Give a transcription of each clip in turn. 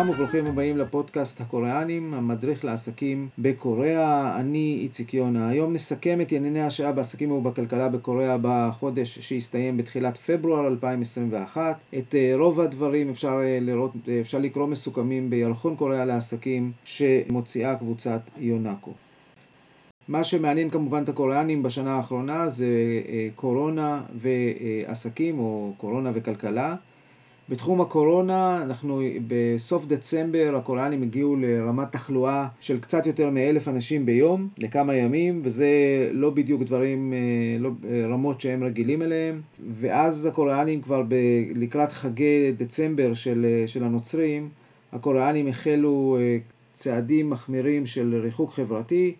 שלום וברוכים הבאים לפודקאסט הקוריאנים, המדריך לעסקים בקוריאה. אני איציק יונה. היום נסכם את ענייני השעה בעסקים ובכלכלה בקוריאה בחודש שהסתיים בתחילת פברואר 2021. את אה, רוב הדברים אפשר, אה, לראות, אה, אפשר לקרוא מסוכמים בירחון קוריאה לעסקים שמוציאה קבוצת יונאקו. מה שמעניין כמובן את הקוריאנים בשנה האחרונה זה קורונה ועסקים או קורונה וכלכלה. בתחום הקורונה, אנחנו בסוף דצמבר הקוריאנים הגיעו לרמת תחלואה של קצת יותר מאלף אנשים ביום לכמה ימים, וזה לא בדיוק דברים, אה, לא, אה, רמות שהם רגילים אליהם. ואז הקוריאנים כבר ב, לקראת חגי דצמבר של, אה, של הנוצרים, הקוריאנים החלו צעדים מחמירים של ריחוק חברתי.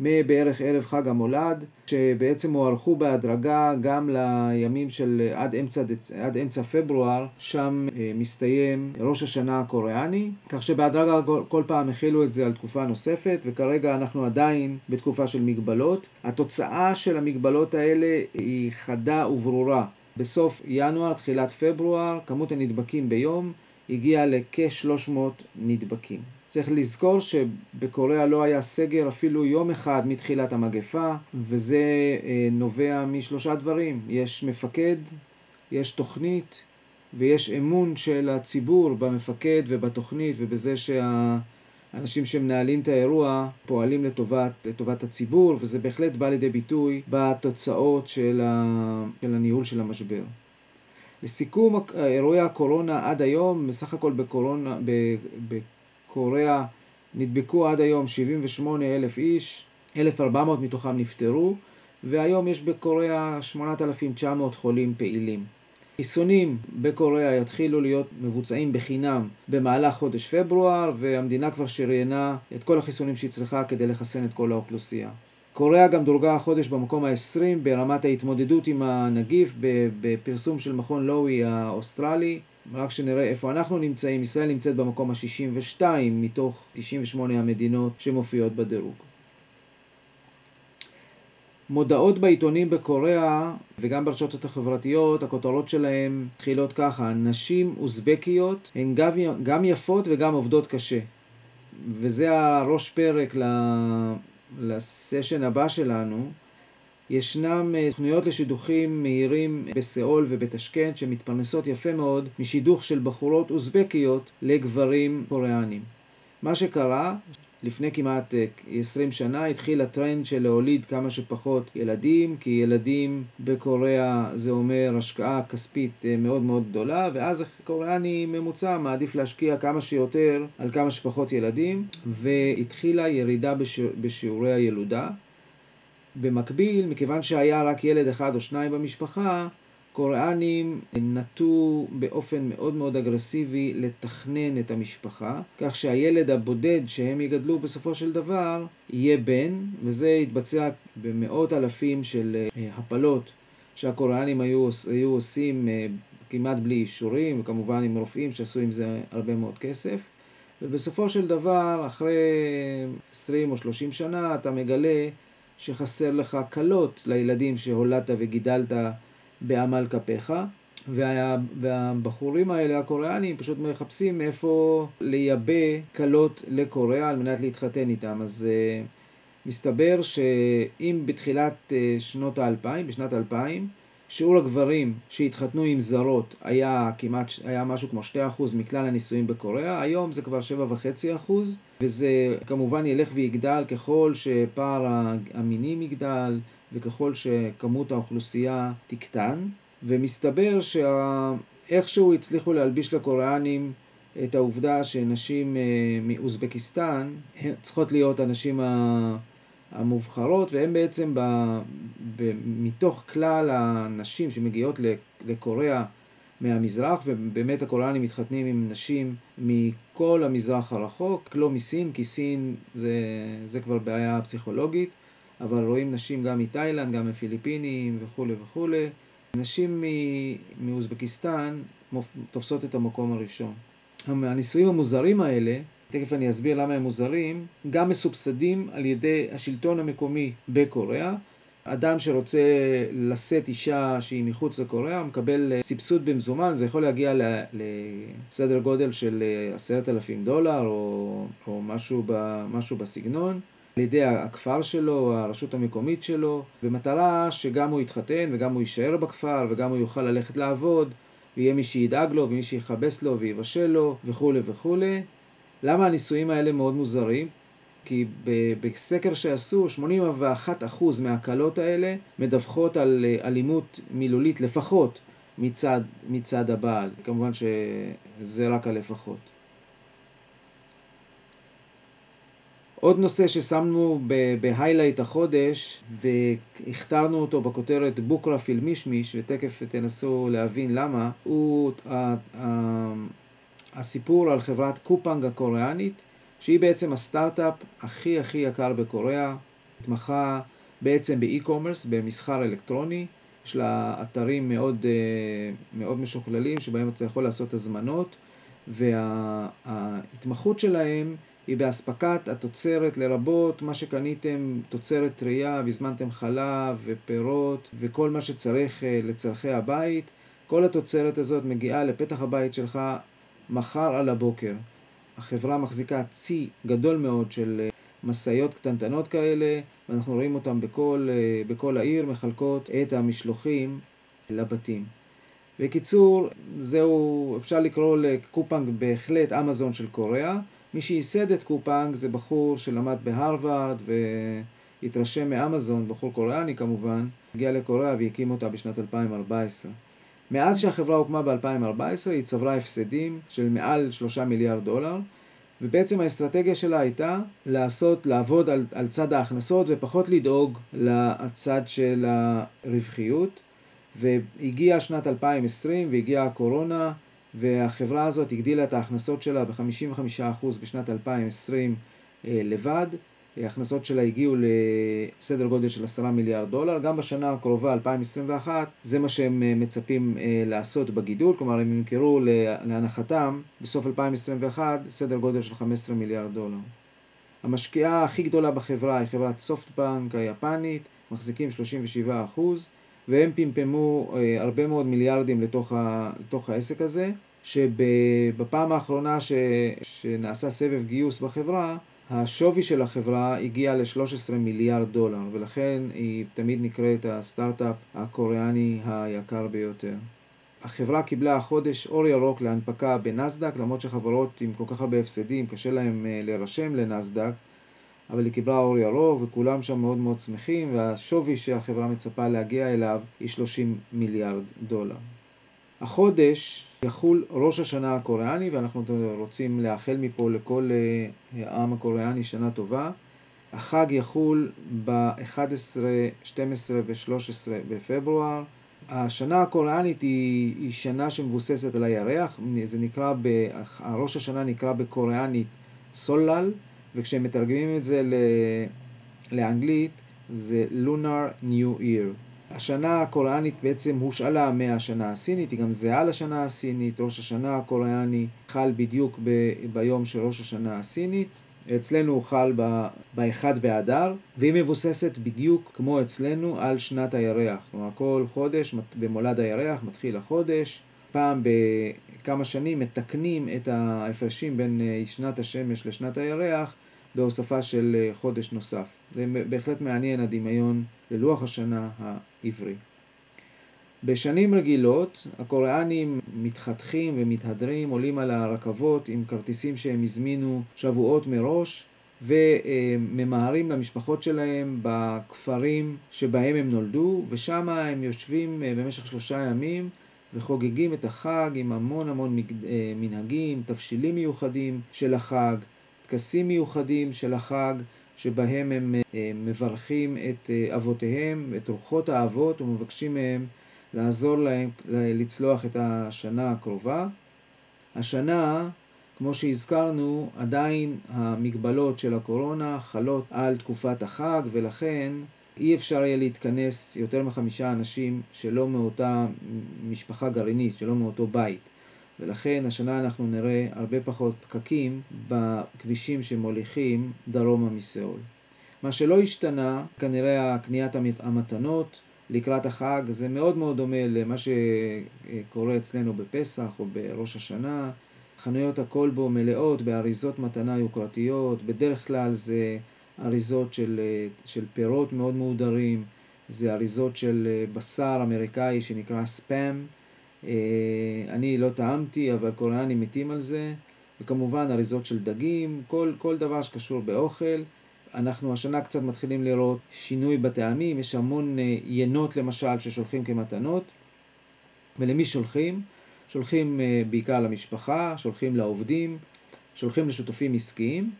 מבערך ערב חג המולד, שבעצם הוארכו בהדרגה גם לימים של עד אמצע, עד אמצע פברואר, שם אה, מסתיים ראש השנה הקוריאני, כך שבהדרגה כל פעם החילו את זה על תקופה נוספת, וכרגע אנחנו עדיין בתקופה של מגבלות. התוצאה של המגבלות האלה היא חדה וברורה. בסוף ינואר, תחילת פברואר, כמות הנדבקים ביום הגיעה לכ-300 נדבקים. צריך לזכור שבקוריאה לא היה סגר אפילו יום אחד מתחילת המגפה, וזה אה, נובע משלושה דברים. יש מפקד, יש תוכנית, ויש אמון של הציבור במפקד ובתוכנית ובזה שהאנשים שמנהלים את האירוע פועלים לטובת, לטובת הציבור, וזה בהחלט בא לידי ביטוי בתוצאות של, ה, של הניהול של המשבר. לסיכום אירועי הקורונה עד היום, בסך הכל בקורונה, בקוריאה נדבקו עד היום 78 אלף איש, 1,400 מתוכם נפטרו, והיום יש בקוריאה 8,900 חולים פעילים. חיסונים בקוריאה יתחילו להיות מבוצעים בחינם במהלך חודש פברואר, והמדינה כבר שריינה את כל החיסונים שהיא צריכה כדי לחסן את כל האוכלוסייה. קוריאה גם דורגה החודש במקום ה-20 ברמת ההתמודדות עם הנגיף בפרסום של מכון לואווי האוסטרלי. רק שנראה איפה אנחנו נמצאים, ישראל נמצאת במקום ה-62 מתוך 98 המדינות שמופיעות בדירוג. מודעות בעיתונים בקוריאה וגם ברשתות החברתיות, הכותרות שלהם מתחילות ככה: נשים אוזבקיות הן גם יפות וגם עובדות קשה. וזה הראש פרק לסשן הבא שלנו, ישנם אה, תוכניות לשידוכים מהירים בסיאול ובטשקנט שמתפרנסות יפה מאוד משידוך של בחורות אוזבקיות לגברים קוריאנים. מה שקרה, לפני כמעט 20 אה, שנה התחיל הטרנד של להוליד כמה שפחות ילדים, כי ילדים בקוריאה זה אומר השקעה כספית אה, מאוד מאוד גדולה, ואז קוריאני ממוצע מעדיף להשקיע כמה שיותר על כמה שפחות ילדים, והתחילה ירידה בשיעורי הילודה. במקביל, מכיוון שהיה רק ילד אחד או שניים במשפחה, קוריאנים נטו באופן מאוד מאוד אגרסיבי לתכנן את המשפחה, כך שהילד הבודד שהם יגדלו בסופו של דבר יהיה בן, וזה יתבצע במאות אלפים של אה, הפלות שהקוריאנים היו, היו עושים אה, כמעט בלי אישורים, וכמובן עם רופאים שעשו עם זה הרבה מאוד כסף. ובסופו של דבר, אחרי 20 או 30 שנה, אתה מגלה שחסר לך כלות לילדים שהולדת וגידלת בעמל כפיך, וה, והבחורים האלה, הקוריאנים, פשוט מחפשים מאיפה לייבא כלות לקוריאה על מנת להתחתן איתם. אז uh, מסתבר שאם בתחילת uh, שנות האלפיים, בשנת 2000, שיעור הגברים שהתחתנו עם זרות היה כמעט, היה משהו כמו 2% מכלל הנישואים בקוריאה, היום זה כבר 7.5% וזה כמובן ילך ויגדל ככל שפער המינים יגדל וככל שכמות האוכלוסייה תקטן ומסתבר שאיכשהו הצליחו להלביש לקוריאנים את העובדה שנשים אה, מאוזבקיסטן צריכות להיות הנשים המובחרות, והן בעצם ב, ב, מתוך כלל הנשים שמגיעות לקוריאה מהמזרח, ובאמת הקוריאנים מתחתנים עם נשים מכל המזרח הרחוק, לא מסין, כי סין זה, זה כבר בעיה פסיכולוגית, אבל רואים נשים גם מתאילנד, גם מפיליפינים וכולי וכולי. נשים מאוזבקיסטן תופסות את המקום הראשון. הנישואים המוזרים האלה תכף אני אסביר למה הם מוזרים, גם מסובסדים על ידי השלטון המקומי בקוריאה, אדם שרוצה לשאת אישה שהיא מחוץ לקוריאה מקבל סבסוד במזומן, זה יכול להגיע לסדר גודל של עשרת אלפים דולר או, או משהו, ב, משהו בסגנון. על ידי הכפר שלו, הרשות המקומית שלו, במטרה שגם הוא יתחתן וגם הוא יישאר בכפר וגם הוא יוכל ללכת לעבוד ויהיה מי שידאג לו ומי שיכבס לו ויבשל לו וכולי וכולי. למה הנישואים האלה מאוד מוזרים? כי בסקר שעשו, 81% מהקלות האלה מדווחות על אלימות מילולית לפחות מצד, מצד הבעל. כמובן שזה רק הלפחות. עוד נושא ששמנו בהיילייט החודש והכתרנו אותו בכותרת בוקרה פיל מישמיש ותכף תנסו להבין למה הוא הסיפור על חברת קופנג הקוריאנית שהיא בעצם הסטארט-אפ הכי הכי יקר בקוריאה, התמחה בעצם באי-קומרס, במסחר אלקטרוני, יש לה אתרים מאוד, מאוד משוכללים שבהם אתה יכול לעשות הזמנות וההתמחות שלהם היא באספקת התוצרת לרבות מה שקניתם תוצרת טרייה והזמנתם חלב ופירות וכל מה שצריך לצרכי הבית. כל התוצרת הזאת מגיעה לפתח הבית שלך מחר על הבוקר. החברה מחזיקה צי גדול מאוד של משאיות קטנטנות כאלה ואנחנו רואים אותן בכל, בכל העיר מחלקות את המשלוחים לבתים. בקיצור, זהו, אפשר לקרוא לקופנג בהחלט אמזון של קוריאה מי שייסד את קופנג זה בחור שלמד בהרווארד והתרשם מאמזון, בחור קוריאני כמובן, הגיע לקוריאה והקים אותה בשנת 2014. מאז שהחברה הוקמה ב-2014 היא צברה הפסדים של מעל 3 מיליארד דולר ובעצם האסטרטגיה שלה הייתה לעשות, לעבוד על, על צד ההכנסות ופחות לדאוג לצד של הרווחיות והגיעה שנת 2020 והגיעה הקורונה והחברה הזאת הגדילה את ההכנסות שלה ב-55% בשנת 2020 לבד. ההכנסות שלה הגיעו לסדר גודל של 10 מיליארד דולר. גם בשנה הקרובה, 2021, זה מה שהם מצפים לעשות בגידול, כלומר הם ימכרו להנחתם בסוף 2021 סדר גודל של 15 מיליארד דולר. המשקיעה הכי גדולה בחברה היא חברת סופטבנק היפנית, מחזיקים 37 אחוז. והם פמפמו הרבה מאוד מיליארדים לתוך, ה, לתוך העסק הזה, שבפעם האחרונה ש, שנעשה סבב גיוס בחברה, השווי של החברה הגיע ל-13 מיליארד דולר, ולכן היא תמיד נקראת הסטארט-אפ הקוריאני היקר ביותר. החברה קיבלה החודש אור ירוק להנפקה בנסדק, למרות שחברות עם כל כך הרבה הפסדים, קשה להם להירשם לנסדק, אבל היא קיבלה אור ירוק וכולם שם מאוד מאוד שמחים והשווי שהחברה מצפה להגיע אליו היא 30 מיליארד דולר. החודש יחול ראש השנה הקוריאני ואנחנו רוצים לאחל מפה לכל העם הקוריאני שנה טובה. החג יחול ב-11, 12 ו-13 בפברואר. השנה הקוריאנית היא, היא שנה שמבוססת על הירח, זה נקרא, ב, ראש השנה נקרא בקוריאנית סולל, וכשהם מתרגמים את זה לאנגלית זה Lunar New Year. השנה הקוריאנית בעצם הושאלה מהשנה הסינית, היא גם זהה לשנה הסינית, ראש השנה הקוריאני חל בדיוק ב- ביום של ראש השנה הסינית. אצלנו הוא חל ב-1 באדר, והיא מבוססת בדיוק כמו אצלנו על שנת הירח. כלומר, כל חודש במולד הירח מתחיל החודש, פעם בכמה שנים מתקנים את ההפרשים בין שנת השמש לשנת הירח בהוספה של חודש נוסף. זה בהחלט מעניין הדמיון ללוח השנה העברי. בשנים רגילות הקוריאנים מתחתכים ומתהדרים, עולים על הרכבות עם כרטיסים שהם הזמינו שבועות מראש וממהרים למשפחות שלהם בכפרים שבהם הם נולדו ושם הם יושבים במשך שלושה ימים וחוגגים את החג עם המון המון מנהגים, תבשילים מיוחדים של החג, טקסים מיוחדים של החג שבהם הם מברכים את אבותיהם, את רוחות האבות ומבקשים מהם לעזור להם לצלוח את השנה הקרובה. השנה, כמו שהזכרנו, עדיין המגבלות של הקורונה חלות על תקופת החג ולכן אי אפשר יהיה להתכנס יותר מחמישה אנשים שלא מאותה משפחה גרעינית, שלא מאותו בית. ולכן השנה אנחנו נראה הרבה פחות פקקים בכבישים שמוליכים דרומה מסיאול. מה שלא השתנה, כנראה קניית המתנות לקראת החג, זה מאוד מאוד דומה למה שקורה אצלנו בפסח או בראש השנה. חנויות הכל בו מלאות באריזות מתנה יוקרתיות, בדרך כלל זה אריזות של, של פירות מאוד מהודרים, זה אריזות של בשר אמריקאי שנקרא ספאם. אני לא טעמתי, אבל קוריאנים מתים על זה, וכמובן אריזות של דגים, כל, כל דבר שקשור באוכל. אנחנו השנה קצת מתחילים לראות שינוי בטעמים, יש המון ינות למשל ששולחים כמתנות, ולמי שולחים? שולחים בעיקר למשפחה, שולחים לעובדים, שולחים לשותפים עסקיים,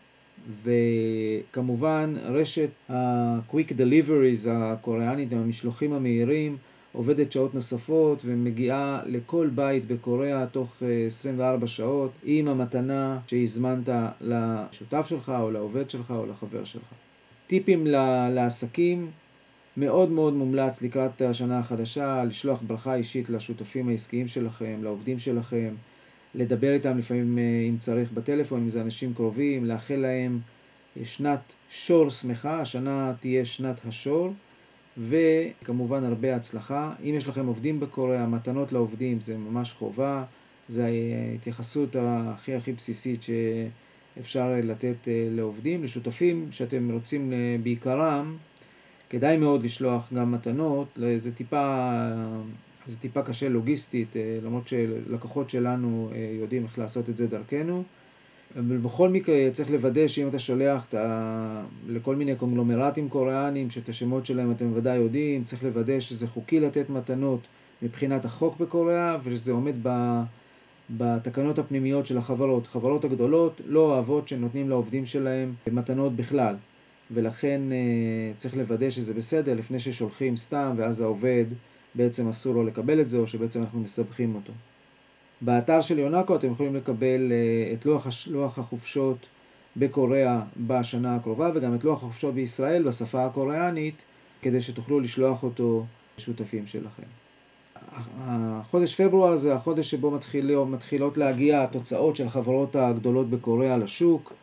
וכמובן רשת ה-Quick Deliveries הקוריאנית, המשלוחים המהירים, עובדת שעות נוספות ומגיעה לכל בית בקוריאה תוך 24 שעות עם המתנה שהזמנת לשותף שלך או לעובד שלך או לחבר שלך. טיפים לעסקים, מאוד מאוד מומלץ לקראת השנה החדשה לשלוח ברכה אישית לשותפים העסקיים שלכם, לעובדים שלכם, לדבר איתם לפעמים אם צריך בטלפון, אם זה אנשים קרובים, לאחל להם שנת שור שמחה, השנה תהיה שנת השור. וכמובן הרבה הצלחה. אם יש לכם עובדים בקוריאה, מתנות לעובדים זה ממש חובה, זה ההתייחסות הכי הכי בסיסית שאפשר לתת לעובדים. לשותפים שאתם רוצים בעיקרם, כדאי מאוד לשלוח גם מתנות, זה טיפה, זה טיפה קשה לוגיסטית, למרות שלקוחות שלנו יודעים איך לעשות את זה דרכנו. אבל בכל מקרה צריך לוודא שאם אתה שולח אתה, לכל מיני קונגלומרטים קוריאנים שאת השמות שלהם אתם ודאי יודעים, צריך לוודא שזה חוקי לתת מתנות מבחינת החוק בקוריאה ושזה עומד ב, בתקנות הפנימיות של החברות. חברות הגדולות לא אוהבות שנותנים לעובדים שלהם מתנות בכלל ולכן צריך לוודא שזה בסדר לפני ששולחים סתם ואז העובד בעצם אסור לו לקבל את זה או שבעצם אנחנו מסבכים אותו. באתר של יונקו אתם יכולים לקבל את לוח, לוח החופשות בקוריאה בשנה הקרובה וגם את לוח החופשות בישראל בשפה הקוריאנית כדי שתוכלו לשלוח אותו לשותפים שלכם. החודש פברואר זה החודש שבו מתחיל, מתחילות להגיע התוצאות של החברות הגדולות בקוריאה לשוק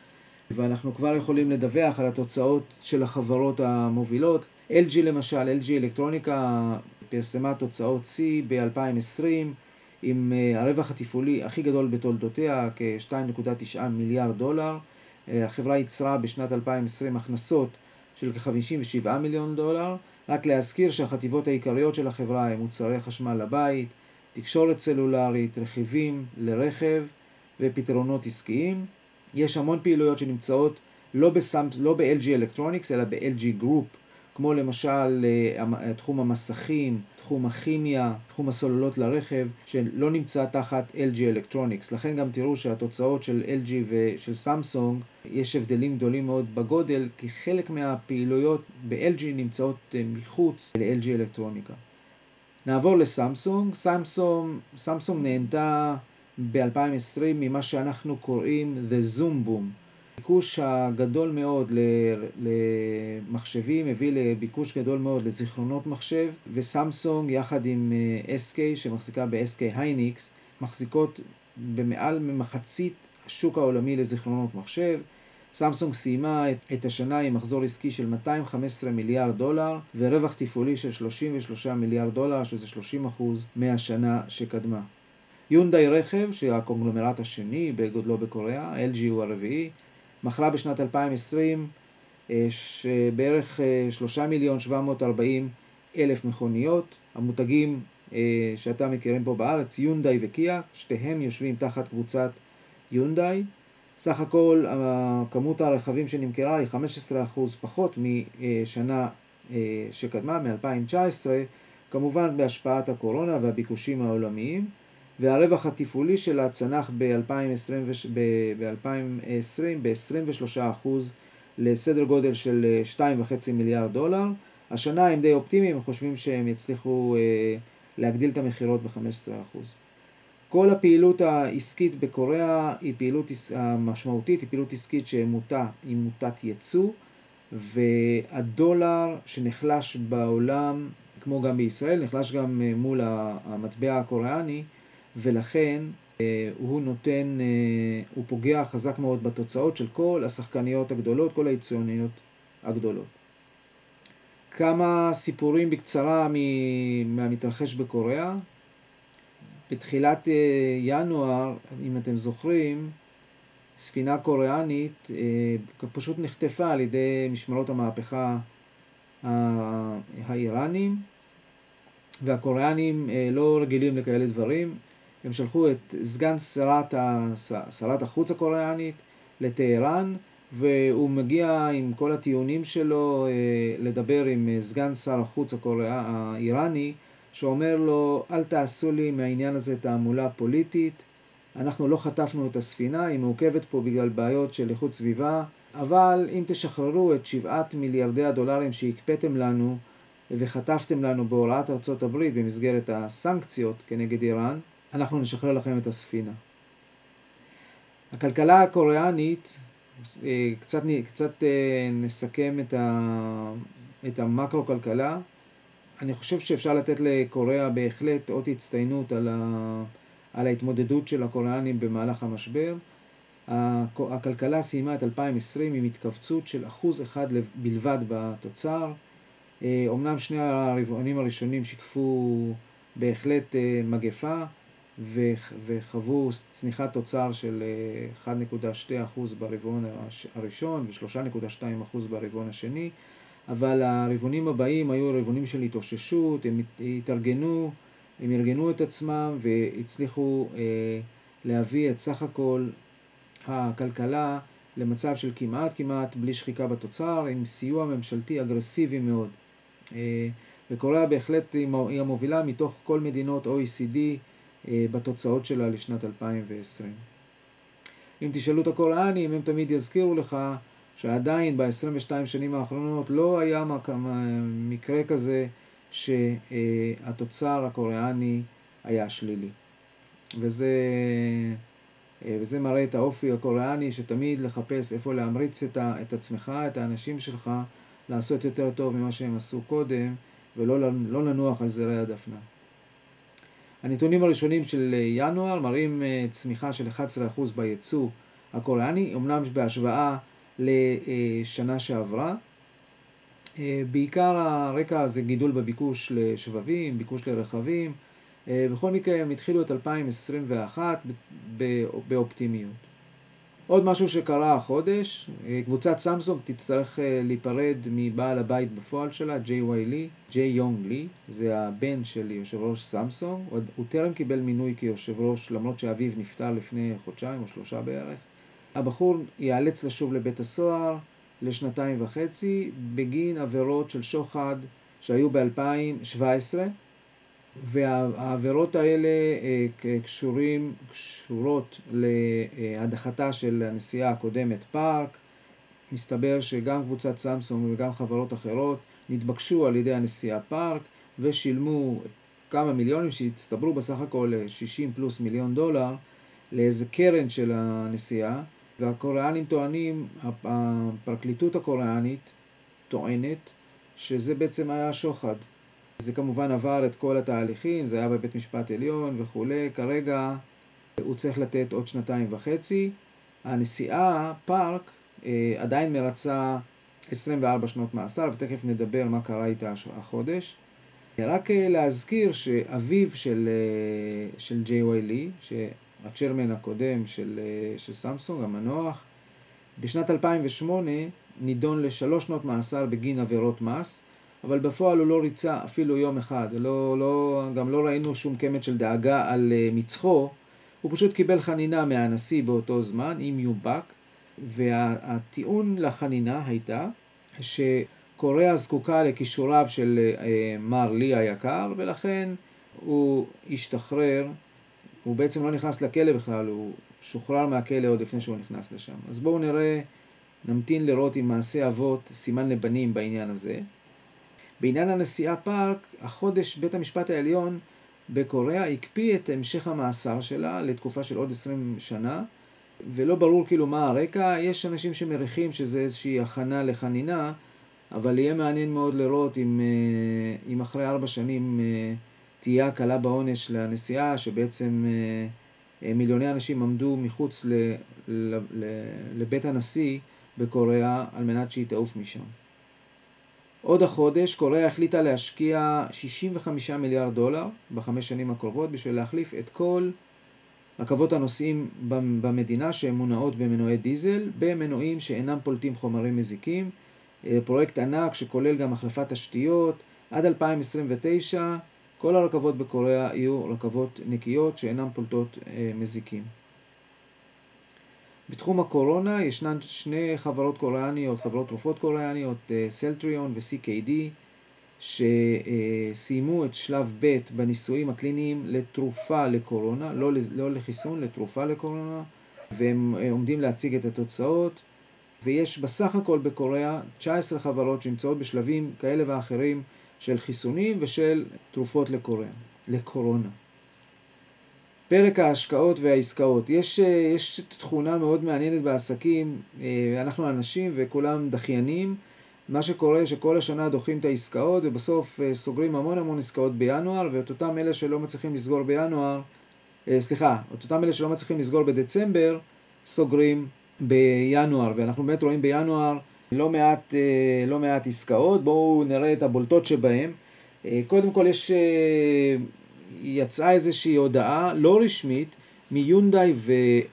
ואנחנו כבר יכולים לדווח על התוצאות של החברות המובילות. LG למשל, LG אלקטרוניקה פרסמה תוצאות C ב-2020 עם הרווח התפעולי הכי גדול בתולדותיה, כ-2.9 מיליארד דולר. החברה ייצרה בשנת 2020 הכנסות של כ-57 מיליון דולר. רק להזכיר שהחטיבות העיקריות של החברה הם מוצרי חשמל לבית, תקשורת סלולרית, רכיבים לרכב ופתרונות עסקיים. יש המון פעילויות שנמצאות לא, בסמפ, לא ב-LG Electronics אלא ב-LG Group, כמו למשל תחום המסכים, תחום הכימיה, תחום הסוללות לרכב, שלא נמצא תחת LG Electronics. לכן גם תראו שהתוצאות של LG ושל סמסונג, יש הבדלים גדולים מאוד בגודל, כי חלק מהפעילויות ב-LG נמצאות מחוץ ל-LG אלקטרוניקה. נעבור לסמסונג. סמסונג, סמסונג נהנתה ב-2020 ממה שאנחנו קוראים The Zoom Boom. הביקוש הגדול מאוד למחשבים הביא לביקוש גדול מאוד לזיכרונות מחשב וסמסונג יחד עם SK שמחזיקה ב-SK הייניקס מחזיקות במעל ממחצית השוק העולמי לזיכרונות מחשב. סמסונג סיימה את השנה עם מחזור עסקי של 215 מיליארד דולר ורווח תפעולי של 33 מיליארד דולר שזה 30% מהשנה שקדמה. יונדאי רכב, שהיא הקונגלומרט השני בגודלו בקוריאה, LG הוא הרביעי, מכרה בשנת 2020 בערך 3 מיליון 740 אלף מכוניות. המותגים שאתם מכירים פה בארץ, יונדאי וקיה, שתיהם יושבים תחת קבוצת יונדאי. סך הכל כמות הרכבים שנמכרה היא 15% פחות משנה שקדמה, מ-2019, כמובן בהשפעת הקורונה והביקושים העולמיים. והרווח התפעולי שלה צנח ב-2020 ב-23% לסדר גודל של 2.5 מיליארד דולר. השנה הם די אופטימיים, הם חושבים שהם יצליחו להגדיל את המכירות ב-15%. כל הפעילות העסקית בקוריאה היא פעילות משמעותית, היא פעילות עסקית שמוטה, היא מוטת ייצוא, והדולר שנחלש בעולם, כמו גם בישראל, נחלש גם מול המטבע הקוריאני, ולכן הוא נותן, הוא פוגע חזק מאוד בתוצאות של כל השחקניות הגדולות, כל היצואניות הגדולות. כמה סיפורים בקצרה מהמתרחש בקוריאה. בתחילת ינואר, אם אתם זוכרים, ספינה קוריאנית פשוט נחטפה על ידי משמרות המהפכה האיראנים, והקוריאנים לא רגילים לכאלה דברים. הם שלחו את סגן שרת, שרת החוץ הקוריאנית לטהרן, והוא מגיע עם כל הטיעונים שלו לדבר עם סגן שר החוץ הקוריאה, האיראני, שאומר לו, אל תעשו לי מהעניין הזה תעמולה פוליטית, אנחנו לא חטפנו את הספינה, היא מעוכבת פה בגלל בעיות של איכות סביבה, אבל אם תשחררו את שבעת מיליארדי הדולרים שהקפאתם לנו וחטפתם לנו בהוראת ארצות הברית במסגרת הסנקציות כנגד איראן, אנחנו נשחרר לכם את הספינה. הכלכלה הקוריאנית, קצת, קצת נסכם את, ה, את המקרו-כלכלה. אני חושב שאפשר לתת לקוריאה בהחלט אות הצטיינות על, ה, על ההתמודדות של הקוריאנים במהלך המשבר. הכלכלה סיימה את 2020 עם התכווצות של אחוז אחד בלבד בתוצר. אומנם שני הרבעונים הראשונים שיקפו בהחלט מגפה וחוו צניחת תוצר של 1.2% ברבעון הראשון ו-3.2% ברבעון השני, אבל הרבעונים הבאים היו רבעונים של התאוששות, הם התארגנו, הם ארגנו את עצמם והצליחו להביא את סך הכל הכלכלה למצב של כמעט כמעט בלי שחיקה בתוצר, עם סיוע ממשלתי אגרסיבי מאוד. וקוריאה בהחלט היא המובילה מתוך כל מדינות OECD בתוצאות שלה לשנת 2020. אם תשאלו את הקוריאנים, הם תמיד יזכירו לך שעדיין ב-22 שנים האחרונות לא היה מקרה כזה שהתוצר הקוריאני היה שלילי. וזה, וזה מראה את האופי הקוריאני שתמיד לחפש איפה להמריץ את, ה, את עצמך, את האנשים שלך, לעשות יותר טוב ממה שהם עשו קודם, ולא לא לנוח על זרי הדפנה. הנתונים הראשונים של ינואר מראים צמיחה של 11% בייצוא הקוריאני, אמנם בהשוואה לשנה שעברה. בעיקר הרקע זה גידול בביקוש לשבבים, ביקוש לרכבים. בכל מקרה הם התחילו את 2021 באופטימיות. עוד משהו שקרה החודש, קבוצת סמסונג תצטרך להיפרד מבעל הבית בפועל שלה, ג'יי וואי לי, ג'יי יונג לי, זה הבן של יושב ראש סמסונג, הוא טרם קיבל מינוי כיושב ראש למרות שאביו נפטר לפני חודשיים או שלושה בערך. הבחור ייאלץ לשוב לבית הסוהר לשנתיים וחצי בגין עבירות של שוחד שהיו ב-2017 והעבירות האלה קשורים, קשורות להדחתה של הנשיאה הקודמת פארק. מסתבר שגם קבוצת סמסונג וגם חברות אחרות נתבקשו על ידי הנשיאה פארק ושילמו כמה מיליונים שהצטברו בסך הכל 60 פלוס מיליון דולר לאיזה קרן של הנשיאה והקוריאנים טוענים, הפרקליטות הקוריאנית טוענת שזה בעצם היה שוחד. זה כמובן עבר את כל התהליכים, זה היה בבית משפט עליון וכולי, כרגע הוא צריך לתת עוד שנתיים וחצי. הנשיאה, פארק, עדיין מרצה 24 שנות מאסר, ותכף נדבר מה קרה איתה החודש. רק להזכיר שאביו של, של ג'יי וואי לי, הצ'רמן הקודם של, של סמסונג, המנוח, בשנת 2008 נידון לשלוש שנות מאסר בגין עבירות מס, אבל בפועל הוא לא ריצה אפילו יום אחד, לא, לא, גם לא ראינו שום קמט של דאגה על מצחו, הוא פשוט קיבל חנינה מהנשיא באותו זמן עם יובק, והטיעון לחנינה הייתה שקוריאה זקוקה לכישוריו של מר לי היקר, ולכן הוא השתחרר, הוא בעצם לא נכנס לכלא בכלל, הוא שוחרר מהכלא עוד לפני שהוא נכנס לשם. אז בואו נראה, נמתין לראות עם מעשה אבות סימן לבנים בעניין הזה. בעניין הנשיאה פארק, החודש בית המשפט העליון בקוריאה הקפיא את המשך המאסר שלה לתקופה של עוד 20 שנה, ולא ברור כאילו מה הרקע, יש אנשים שמריחים שזה איזושהי הכנה לחנינה, אבל יהיה מעניין מאוד לראות אם, אם אחרי ארבע שנים תהיה הקלה בעונש לנשיאה, שבעצם מיליוני אנשים עמדו מחוץ ל, ל, ל, לבית הנשיא בקוריאה על מנת שהיא תעוף משם. עוד החודש קוריאה החליטה להשקיע 65 מיליארד דולר בחמש שנים הקרובות בשביל להחליף את כל רכבות הנוסעים במדינה שהן מונעות במנועי דיזל במנועים שאינם פולטים חומרים מזיקים. אה, פרויקט ענק שכולל גם החלפת תשתיות. עד 2029 כל הרכבות בקוריאה יהיו רכבות נקיות שאינן פולטות אה, מזיקים. בתחום הקורונה ישנן שני חברות קוריאניות, חברות תרופות קוריאניות, סלטריון ו-CKD, שסיימו את שלב ב' בניסויים הקליניים לתרופה לקורונה, לא, לא לחיסון, לתרופה לקורונה, והם אה, עומדים להציג את התוצאות, ויש בסך הכל בקוריאה 19 חברות שנמצאות בשלבים כאלה ואחרים של חיסונים ושל תרופות לקורונה. פרק ההשקעות והעסקאות. יש, אה, יש תכונה מאוד מעניינת בעסקים, אה, אנחנו אנשים וכולם דחיינים. מה שקורה שכל השנה דוחים את העסקאות ובסוף אה, סוגרים המון המון עסקאות בינואר ואת אותם אלה שלא מצליחים לסגור בינואר, סליחה, את אותם אלה שלא מצליחים לסגור בדצמבר, סוגרים בינואר ואנחנו באמת רואים בינואר לא מעט, לא מעט עסקאות, בואו נראה את הבולטות שבהם. קודם כל יש יצאה איזושהי הודעה לא רשמית מיונדאי ו-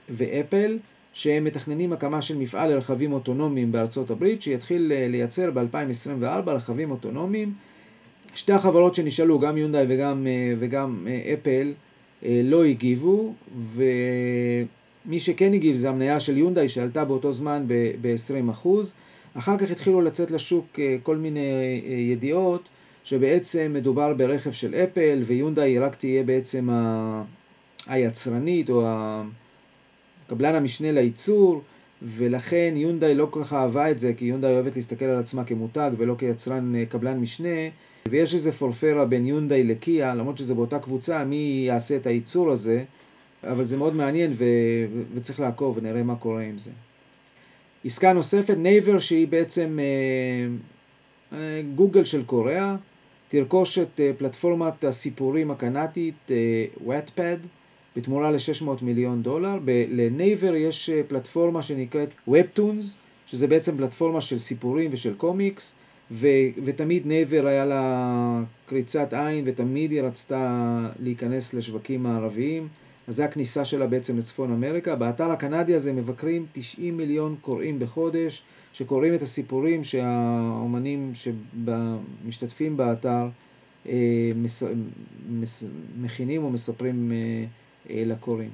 ואפל שהם מתכננים הקמה של מפעל לרכבים אוטונומיים בארצות הברית שיתחיל אה, לייצר ב-2024 רכבים אוטונומיים. שתי החברות שנשאלו, גם יונדאי וגם, אה, וגם אה, אפל, לא הגיבו ומי שכן הגיב זה המניה של יונדאי שעלתה באותו זמן ב-20%. אחר כך התחילו לצאת לשוק כל מיני ידיעות שבעצם מדובר ברכב של אפל ויונדאי רק תהיה בעצם ה... היצרנית או קבלן המשנה לייצור ולכן יונדאי לא כל כך אהבה את זה כי יונדאי אוהבת להסתכל על עצמה כמותג ולא כיצרן אה, קבלן משנה ויש איזה פור פרה בין יונדאי לקיה למרות שזה באותה קבוצה מי יעשה את הייצור הזה אבל זה מאוד מעניין ו... וצריך לעקוב ונראה מה קורה עם זה. עסקה נוספת, נייבר שהיא בעצם אה, אה, גוגל של קוריאה תרכוש את אה, פלטפורמת הסיפורים הקנדית אה, Wattpad בתמורה ל-600 מיליון דולר. לנייבר יש אה, פלטפורמה שנקראת Webtoons, שזה בעצם פלטפורמה של סיפורים ושל קומיקס, ו- ותמיד נייבר היה לה קריצת עין ותמיד היא רצתה להיכנס לשווקים מערביים. אז זו הכניסה שלה בעצם לצפון אמריקה. באתר הקנדי הזה מבקרים 90 מיליון קוראים בחודש. שקוראים את הסיפורים שהאומנים שמשתתפים באתר אה, מס, מס, מכינים או מספרים אה, אה, לקוראים.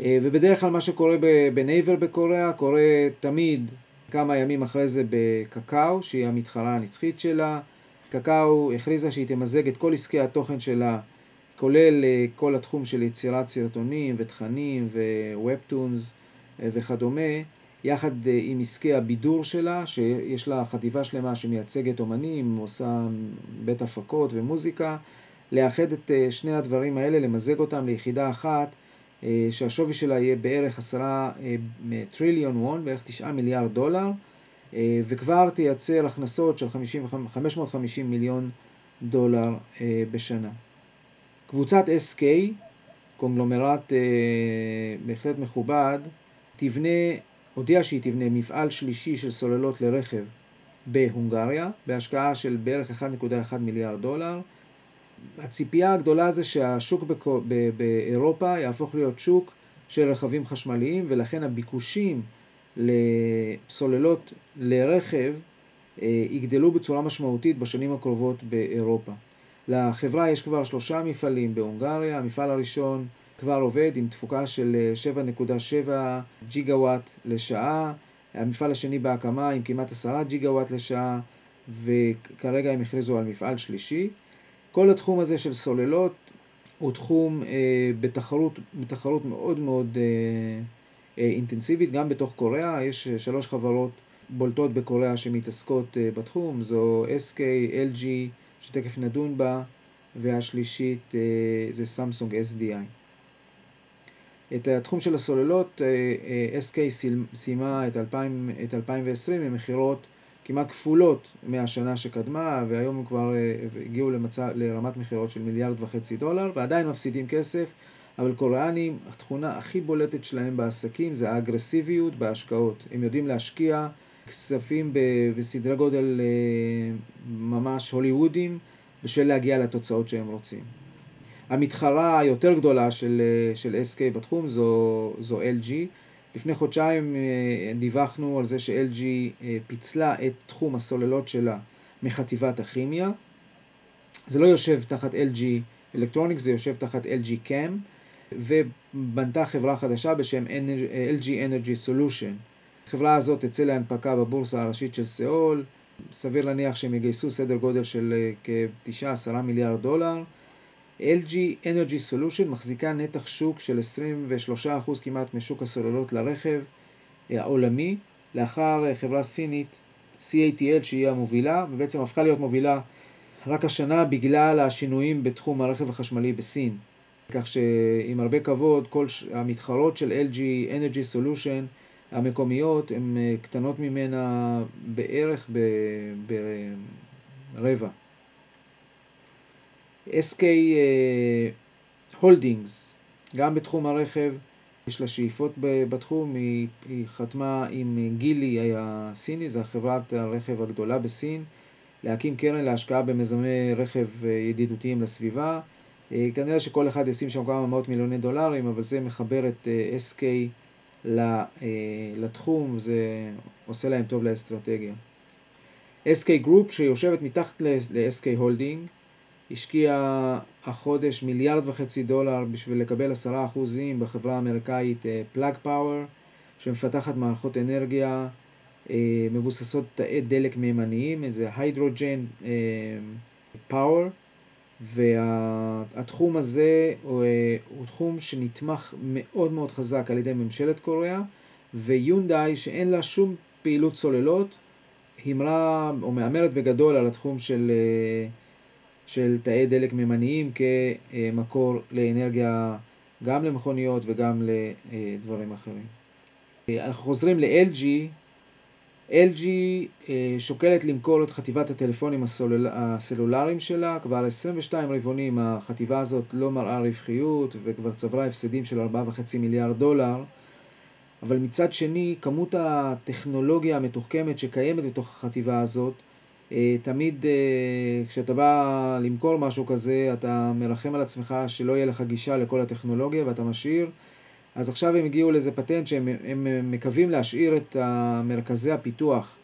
ובדרך כלל מה שקורה בנייבר בקוריאה קורה תמיד כמה ימים אחרי זה בקקאו, שהיא המתחרה הנצחית שלה. קקאו הכריזה שהיא תמזג את כל עסקי התוכן שלה, כולל כל התחום של יצירת סרטונים ותכנים ווובטונס וכדומה, יחד אה, עם עסקי הבידור שלה, שיש לה חטיבה שלמה שמייצגת אומנים, עושה בית הפקות ומוזיקה, לאחד את אה, שני הדברים האלה, למזג אותם ליחידה אחת, אה, שהשווי שלה יהיה בערך עשרה טריליון וון, בערך תשעה מיליארד דולר, וכבר תייצר הכנסות של 50, 550 מיליון דולר בשנה. קבוצת SK, קונגלומרט בהחלט מכובד, תבנה הודיעה שהיא תבנה מפעל שלישי של סוללות לרכב בהונגריה, בהשקעה של בערך 1.1 מיליארד דולר. הציפייה הגדולה זה שהשוק בקו, ב, באירופה יהפוך להיות שוק של רכבים חשמליים, ולכן הביקושים לסוללות לרכב אה, יגדלו בצורה משמעותית בשנים הקרובות באירופה. לחברה יש כבר שלושה מפעלים בהונגריה, המפעל הראשון כבר עובד עם תפוקה של 7.7 אה, ג'יגה וואט לשעה, המפעל השני בהקמה עם כמעט 10 ג'יגה וואט לשעה, וכרגע הם הכריזו על מפעל שלישי. כל התחום הזה של סוללות הוא תחום אה, בתחרות, בתחרות מאוד מאוד אה, אה, אינטנסיבית, גם בתוך קוריאה, יש אה, שלוש חברות בולטות בקוריאה שמתעסקות אה, בתחום, זו SK, LG, שתכף נדון בה, והשלישית אה, זה סמסונג SDI. את התחום של הסוללות, אה, אה, SK סיימה את, 2000, את 2020 עם מכירות כמעט כפולות מהשנה שקדמה, והיום הם כבר הגיעו למצא, לרמת מכירות של מיליארד וחצי דולר, ועדיין מפסידים כסף, אבל קוריאנים, התכונה הכי בולטת שלהם בעסקים זה האגרסיביות בהשקעות. הם יודעים להשקיע כספים בסדרי גודל ממש הוליוודיים בשביל להגיע לתוצאות שהם רוצים. המתחרה היותר גדולה של, של SK בתחום זו, זו LG. לפני חודשיים דיווחנו על זה ש-LG פיצלה את תחום הסוללות שלה מחטיבת הכימיה. זה לא יושב תחת LG אלקטרוניקס, זה יושב תחת LG Chem, ובנתה חברה חדשה בשם LG Energy Solution. החברה הזאת תצא להנפקה בבורסה הראשית של סאול, סביר להניח שהם יגייסו סדר גודל של כ-9-10 מיליארד דולר. LG Energy Solution מחזיקה נתח שוק של 23% כמעט משוק הסוללות לרכב העולמי, לאחר חברה סינית CATL שהיא המובילה, ובעצם הפכה להיות מובילה רק השנה בגלל השינויים בתחום הרכב החשמלי בסין. כך שעם הרבה כבוד, כל המתחרות של LG Energy Solution המקומיות הן קטנות ממנה בערך ברבע. SK הולדינגס, גם בתחום הרכב, יש לה שאיפות בתחום, היא, היא חתמה עם גילי הסיני, זו חברת הרכב הגדולה בסין, להקים קרן להשקעה במיזמי רכב ידידותיים לסביבה. כנראה שכל אחד ישים שם כמה מאות מיליוני דולרים, אבל זה מחבר את SK לתחום, זה עושה להם טוב לאסטרטגיה. SK Group שיושבת מתחת ל-SK Holding, השקיע החודש מיליארד וחצי דולר בשביל לקבל עשרה אחוזים בחברה האמריקאית פלאג פאוור, שמפתחת מערכות אנרגיה מבוססות תאי דלק מימניים, איזה היידרוג'ן פאוור, והתחום הזה הוא, הוא תחום שנתמך מאוד מאוד חזק על ידי ממשלת קוריאה, ויונדאי שאין לה שום פעילות צוללות, הימרה או מהמרת בגדול על התחום של של תאי דלק מימניים כמקור לאנרגיה גם למכוניות וגם לדברים אחרים. אנחנו חוזרים ל-LG, LG שוקלת למכור את חטיבת הטלפונים הסלול... הסלולריים שלה, כבר 22 רבעונים החטיבה הזאת לא מראה רווחיות וכבר צברה הפסדים של 4.5 מיליארד דולר, אבל מצד שני כמות הטכנולוגיה המתוחכמת שקיימת בתוך החטיבה הזאת תמיד כשאתה בא למכור משהו כזה, אתה מרחם על עצמך שלא יהיה לך גישה לכל הטכנולוגיה ואתה משאיר. אז עכשיו הם הגיעו לאיזה פטנט שהם מקווים להשאיר את מרכזי הפיתוח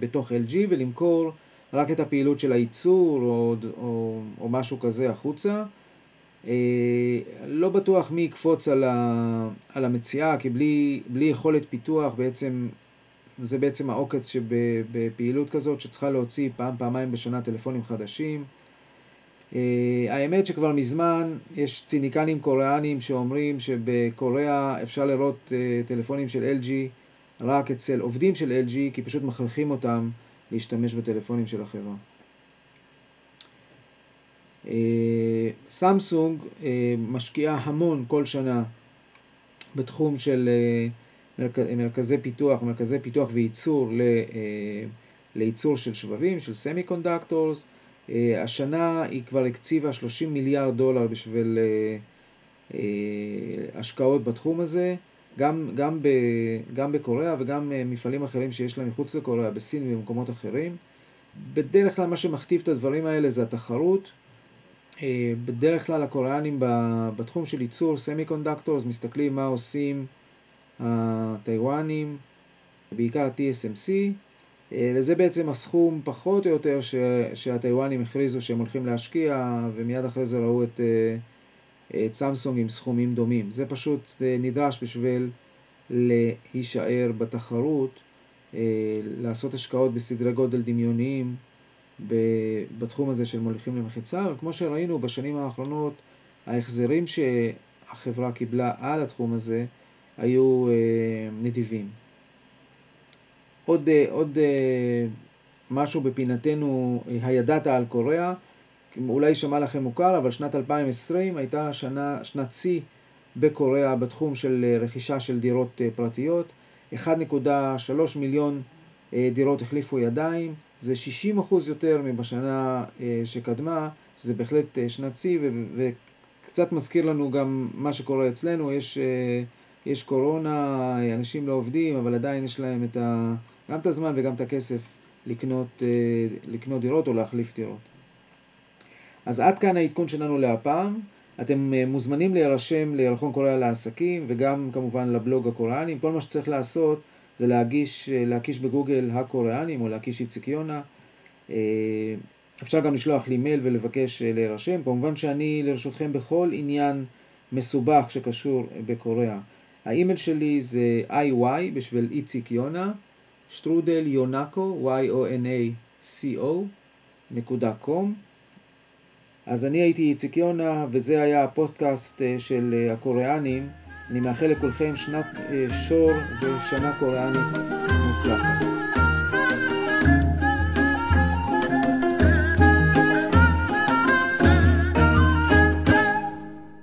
בתוך LG ולמכור רק את הפעילות של הייצור או, או, או משהו כזה החוצה. לא בטוח מי יקפוץ על, ה, על המציאה, כי בלי, בלי יכולת פיתוח בעצם זה בעצם העוקץ שבפעילות כזאת שצריכה להוציא פעם, פעמיים בשנה טלפונים חדשים. האמת שכבר מזמן יש ציניקנים קוריאנים שאומרים שבקוריאה אפשר לראות טלפונים של LG רק אצל עובדים של LG, כי פשוט מכריחים אותם להשתמש בטלפונים של החברה. סמסונג משקיעה המון כל שנה בתחום של מרכזי פיתוח, מרכזי פיתוח וייצור לייצור של שבבים, של semiconductors. השנה היא כבר הקציבה 30 מיליארד דולר בשביל השקעות בתחום הזה, גם, גם, ב, גם בקוריאה וגם מפעלים אחרים שיש להם מחוץ לקוריאה, בסין ובמקומות אחרים. בדרך כלל מה שמכתיב את הדברים האלה זה התחרות. בדרך כלל הקוריאנים בתחום של ייצור semiconductors מסתכלים מה עושים הטיוואנים, בעיקר TSMC, וזה בעצם הסכום פחות או יותר ש, שהטיוואנים הכריזו שהם הולכים להשקיע, ומיד אחרי זה ראו את, את סמסונג עם סכומים דומים. זה פשוט נדרש בשביל להישאר בתחרות, לעשות השקעות בסדרי גודל דמיוניים בתחום הזה של מוליכים למחיצה, וכמו שראינו בשנים האחרונות, ההחזרים שהחברה קיבלה על התחום הזה היו נדיבים. עוד, עוד משהו בפינתנו, הידעת על קוריאה, אולי יישמע לכם מוכר, אבל שנת 2020 הייתה שנה, שנת שיא בקוריאה בתחום של רכישה של דירות פרטיות. 1.3 מיליון דירות החליפו ידיים, זה 60 אחוז יותר מבשנה שקדמה, שזה בהחלט שנת שיא, וקצת מזכיר לנו גם מה שקורה אצלנו, יש יש קורונה, אנשים לא עובדים, אבל עדיין יש להם את גם את הזמן וגם את הכסף לקנות, לקנות דירות או להחליף דירות. אז עד כאן העדכון שלנו להפעם. אתם מוזמנים להירשם לירחון קוריאה לעסקים וגם כמובן לבלוג הקוריאנים. כל מה שצריך לעשות זה להגיש, להקיש בגוגל הקוריאנים או להקיש איציק יונה. אפשר גם לשלוח לי מייל ולבקש להירשם. כמובן שאני לרשותכם בכל עניין מסובך שקשור בקוריאה. האימייל שלי זה iy בשביל איציק יונה, שטרודל יונקו, y-o-n-a-c-o, נקודה קום. אז אני הייתי איציק יונה, וזה היה הפודקאסט של הקוריאנים. אני מאחל לכולכם שנת שור ושנה קוריאנית מוצלחת.